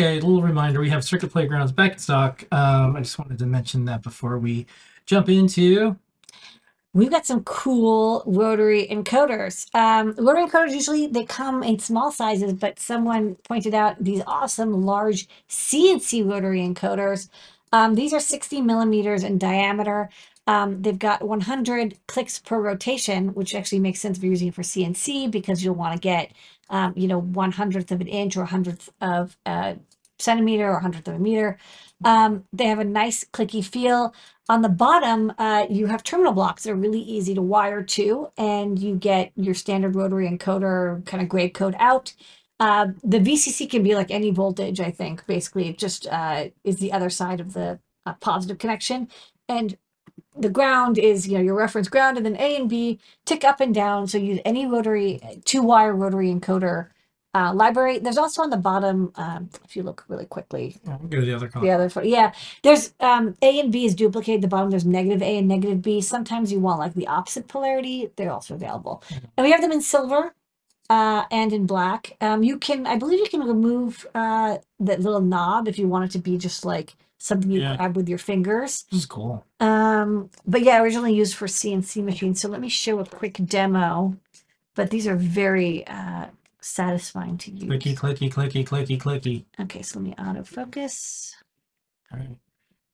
Okay, a little reminder: we have Circuit Playgrounds back in stock. Um, I just wanted to mention that before we jump into. We've got some cool rotary encoders. Um, rotary encoders usually they come in small sizes, but someone pointed out these awesome large CNC rotary encoders. Um, these are 60 millimeters in diameter. Um, they've got 100 clicks per rotation, which actually makes sense if you're using it for CNC because you'll want to get, um, you know, one hundredth of an inch or hundredth of a centimeter or hundredth of a meter. Um, they have a nice clicky feel. On the bottom, uh, you have terminal blocks that are really easy to wire to, and you get your standard rotary encoder kind of Gray code out. Uh, the VCC can be like any voltage, I think. Basically, it just uh, is the other side of the uh, positive connection. And the ground is, you know, your reference ground, and then A and B tick up and down. So use any rotary, two wire rotary encoder uh, library. There's also on the bottom, um, if you look really quickly, Oh, we'll go to the other column. the other, pho- yeah, there's um, A and B is duplicated. The bottom there's negative A and negative B. Sometimes you want like the opposite polarity. They're also available, Mhm. and we have them in silver uh, and in black. Um, you can, I believe, you can remove uh, that little knob if you want it to be just like something you Yeah. grab with your fingers. This is cool. Um, but yeah, originally used for CNC machines. So let me show a quick demo. But these are very uh, satisfying to use. Clicky, clicky, clicky, clicky, clicky. Okay, so let me autofocus. All right.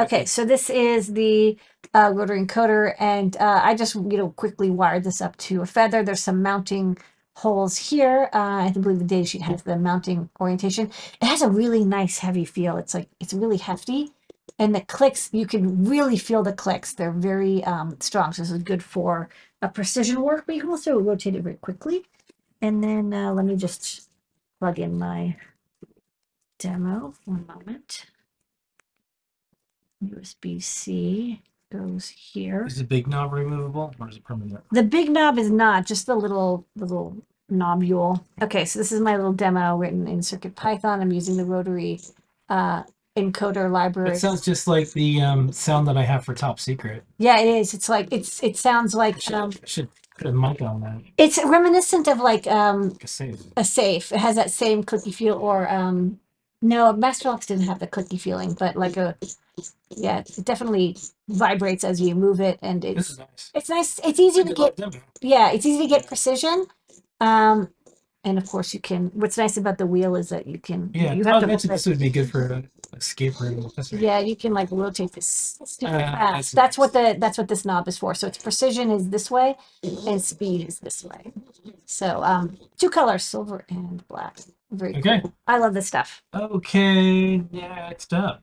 Okay, so this is the uh, rotary encoder, and uh, I just you know quickly wired this up to a feather. There's some mounting holes here. Uh, I believe the data sheet has the mounting orientation. It has a really nice heavy feel. It's like it's really hefty, and the clicks you can really feel the clicks. They're very um, strong. So this is good for a precision work, but you can also rotate it very quickly. And then uh, let me just plug in my demo. One moment. USB-C goes here. Is the big knob removable or is it permanent? The big knob is not, just the little little nobule. Okay, so this is my little demo written in Circuit Python. I'm using the rotary uh, encoder library. It sounds just like the um, sound that I have for Top Secret. yeah, it is. It's like it's it sounds I like should, um, I should put a mic on that. it's reminiscent of like um, Like a safe. a safe. It has that same clicky feel, or um, no, Master Locks didn't have the clicky feeling, but like a yeah, it definitely vibrates as you move it, and This it's is nice. it's nice. It's easy to get yeah, it's easy to get precision. Um, and of course you can, what's nice about the wheel is that you can, Yeah, you I have to, this it. would be good for escape room. That's right. yeah, you can like rotate this super Uh, fast. that's That's what the, that's what this knob is for. So its precision is this way and speed is this way. So, um, two colors, silver and black. Very Okay. cool. I love this stuff. Okay, next up.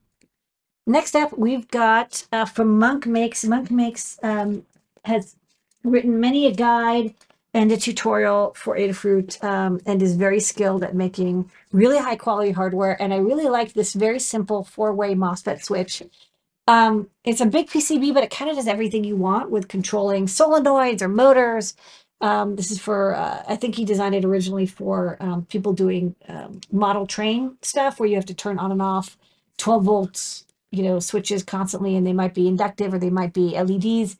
Next up, we've got uh, from Monk Makes. Monk Makes um, has written many a guide and a tutorial for Adafruit um, and is very skilled at making really high quality hardware. And I really like this very simple four way MOSFET switch. Um, it's a big PCB, but it kind of does everything you want with controlling solenoids or motors. Um, this is for, uh, I think he designed it originally for um, people doing um, model train stuff where you have to turn on and off 12 volts you know switches constantly and they might be inductive or they might be leds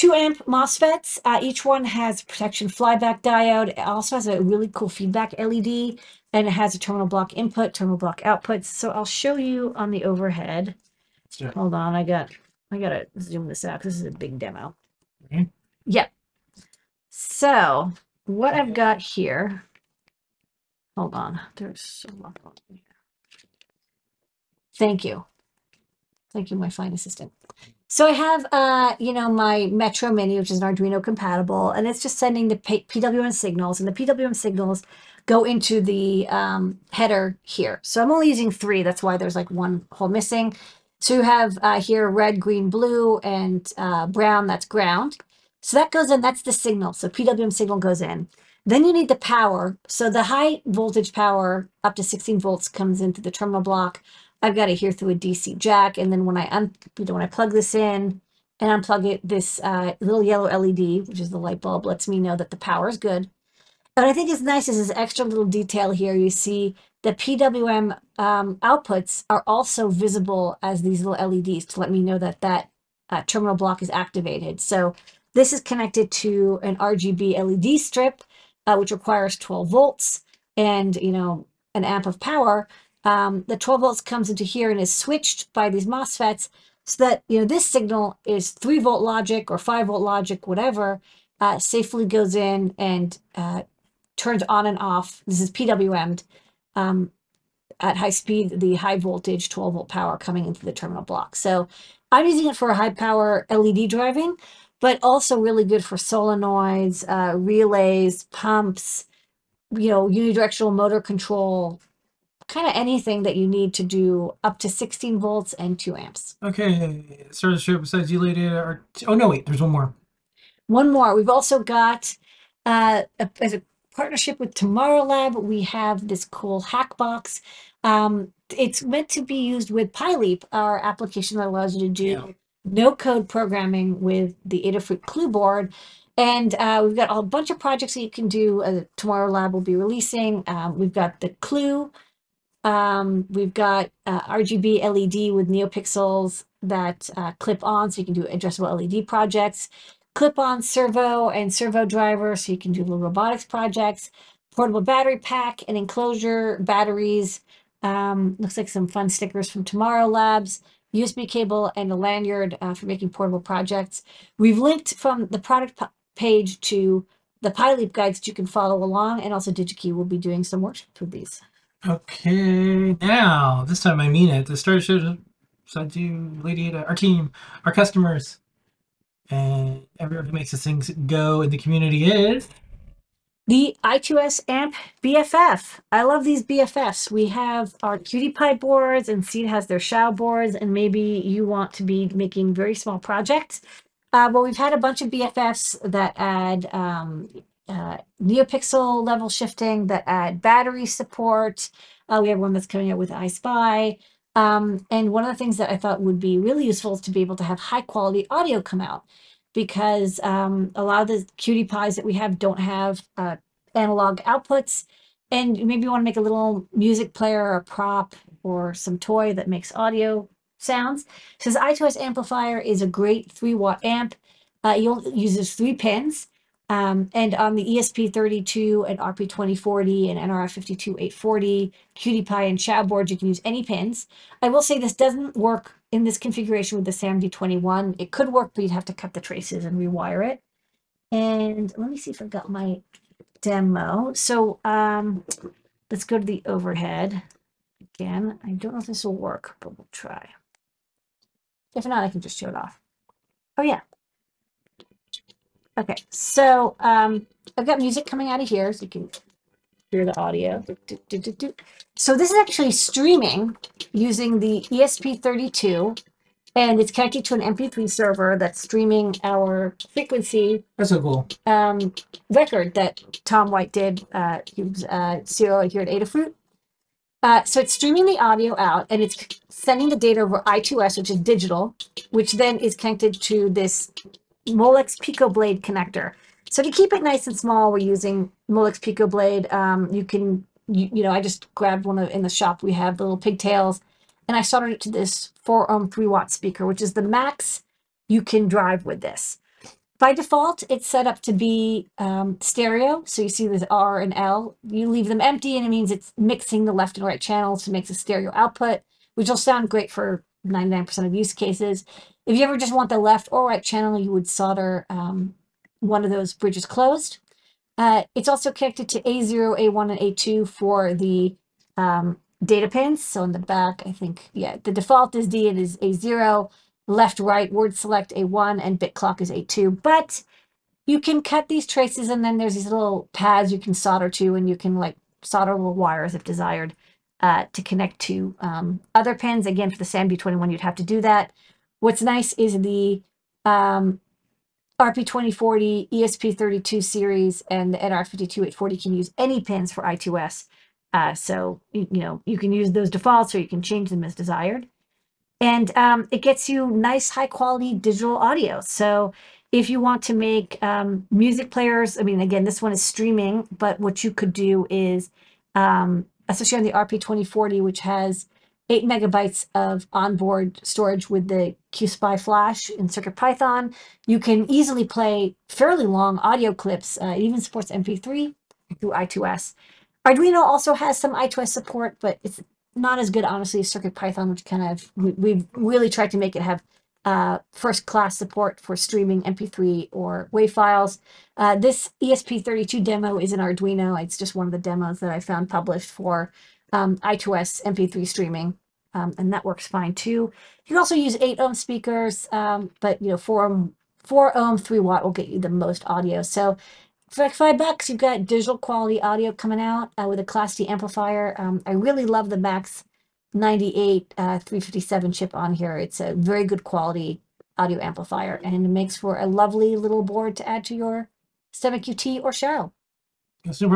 two amp mosfets. Uh, each one has protection flyback diode. It also has a really cool feedback led and it has a terminal block input terminal block outputs so i'll show you on the overhead. Hold on i got i gotta zoom this out this is a big demo. Mhm. yep. So what i've got here hold on there's so much on here. Thank you Thank you, my fine assistant. So I have, uh, you know, my Metro Mini, which is an Arduino compatible, and it's just sending the PWM signals, and the PWM signals go into the um, header here. So I'm only using three. That's why there's like one hole missing. So you have uh, here red, green, blue, and uh, brown. That's ground. So that goes in. That's the signal. So PWM signal goes in. Then you need the power. So the high voltage power up to 16 volts comes into the terminal block. I've got it here through a DC jack, and then when I un, you know, when I plug this in and unplug it, this uh, little yellow LED, which is the light bulb, lets me know that the power is good. And I think is nice is this extra little detail here. You see the PWM um, outputs are also visible as these little LEDs to let me know that that uh, terminal block is activated. So this is connected to an RGB LED strip, uh, which requires 12 volts and you know an amp of power Um, the 12 volts comes into here and is switched by these MOSFETs so that you know this signal is three volt logic or five volt logic, whatever, uh, safely goes in and uh, turns on and off. This is PWM'd um, at high speed, the high voltage 12 volt power coming into the terminal block. So I'm using it for high power LED driving, but also really good for solenoids, uh, relays, pumps, you know, unidirectional motor control, kind of anything that you need to do up to 16 volts and 2 amps. Okay, the show besides you, lady. Are, oh no, wait, there's one more. One more. We've also got uh, a, as a partnership with Tomorrow Lab, we have this cool hack box. Um, it's meant to be used with PyLeap, our application that allows you to do Yeah. no code programming with the Adafruit Clue board. And uh, we've got a bunch of projects that you can do. Uh, Tomorrow Lab will be releasing. Um, we've got the Clue. Um, we've got uh, RGB LED with NeoPixels that uh, clip on, so you can do addressable LED projects. Clip-on servo and servo driver so you can do little robotics projects. Portable battery pack and enclosure batteries. Um, looks like some fun stickers from tomorrow labs. Usb cable and a lanyard uh, for making portable projects. We've linked from the product page to the PyLeap guides that you can follow along and also Digi-Key will be doing some workshops with these Okay, now this time I mean it. The start of the show besides you, Lady Ada, our team, our customers, and everyone who makes these things go in the community is. The I2S AMP BFF. I love these BFFs. We have our QT Py boards, and Seeed has their Xiao boards, and maybe you want to be making very small projects. Uh, well, we've had a bunch of BFFs that add um, uh, NeoPixel level shifting, that add battery support. Uh, we have one that's coming out with iSpy. Um, and one of the things that I thought would be really useful is to be able to have high quality audio come out because um, a lot of the QT Pys that we have don't have uh, analog outputs. And maybe you want to make a little music player or a prop or some toy that makes audio sounds. So this I2S amplifier is a great three watt amp. Uh, it only uses three pins. Um, and on the ESP32 and RP2040 and NRF52840, QT Py and Xiao boards, you can use any pins. I will say this doesn't work in this configuration with the SAMD21. It could work, but you'd have to cut the traces and rewire it. And let me see if I've got my demo. So um, let's go to the overhead again. I don't know if this will work, but we'll try. If not, I can just show it off. Oh yeah. Okay, so um, I've got music coming out of here, so you can hear the audio. So this is actually streaming using the E ESP32, and it's connected to an MP3 server that's streaming our frequency That's so cool. um, record that Tom White did. Uh, he was uh, CEO here at Adafruit. Uh, so it's streaming the audio out and it's sending the data over I2S, which is digital, which then is connected to this Molex Pico Blade connector. So to keep it nice and small, we're using Molex Pico Blade. Um, you can, you, you know, I just grabbed one of, in the shop. We have the little pigtails, and I soldered it to this four ohm three watt speaker, which is the max you can drive with this. By default, it's set up to be um, stereo. So you see this R and L. You leave them empty, and it means it's mixing the left and right channels to make a stereo output, which will sound great for 99% of use cases. If you ever just want the left or right channel, you would solder um, one of those bridges closed. Uh, it's also connected to A0, A1, and A2 for the um, data pins. So in the back, I think, yeah, the default is D, it is A0, left, right, word select A1, and bit clock is A2. But you can cut these traces, and then there's these little pads you can solder to, and you can like solder little wires if desired uh, to connect to um, other pins. Again, for the SAMD21, you'd have to do that. What's nice is the um, RP2040, ESP32 series, and the NR52840 can use any pins for I2S. Uh, so, you, you know, you can use those defaults or you can change them as desired. And um, it gets you nice, high quality digital audio. So, if you want to make um, music players, I mean, again, this one is streaming, but what you could do is, um, especially on the RP2040, which has eight megabytes of onboard storage with the QSPI flash in CircuitPython. You can easily play fairly long audio clips. Uh, it even supports MP3 through I2S. Arduino also has some I2S support, but it's not as good, honestly, as Circuit Python, which kind of we, we've really tried to make it have uh, first class support for streaming MP3 or WAV files. Uh, this ESP32 demo is an Arduino. It's just one of the demos that I found published for um, I2S MP3 streaming, um, and that works fine too. You can also use 8 ohm speakers, um, but you know 4 ohm, 4 ohm 3 watt will get you the most audio. So for like five bucks, you've got digital quality audio coming out uh, with a Class D amplifier. Um, I really love the Max 98 uh, 357 chip on here. It's a very good quality audio amplifier and it makes for a lovely little board to add to your Stomach UT or Cheryl. That's new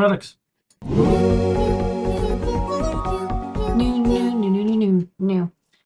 new.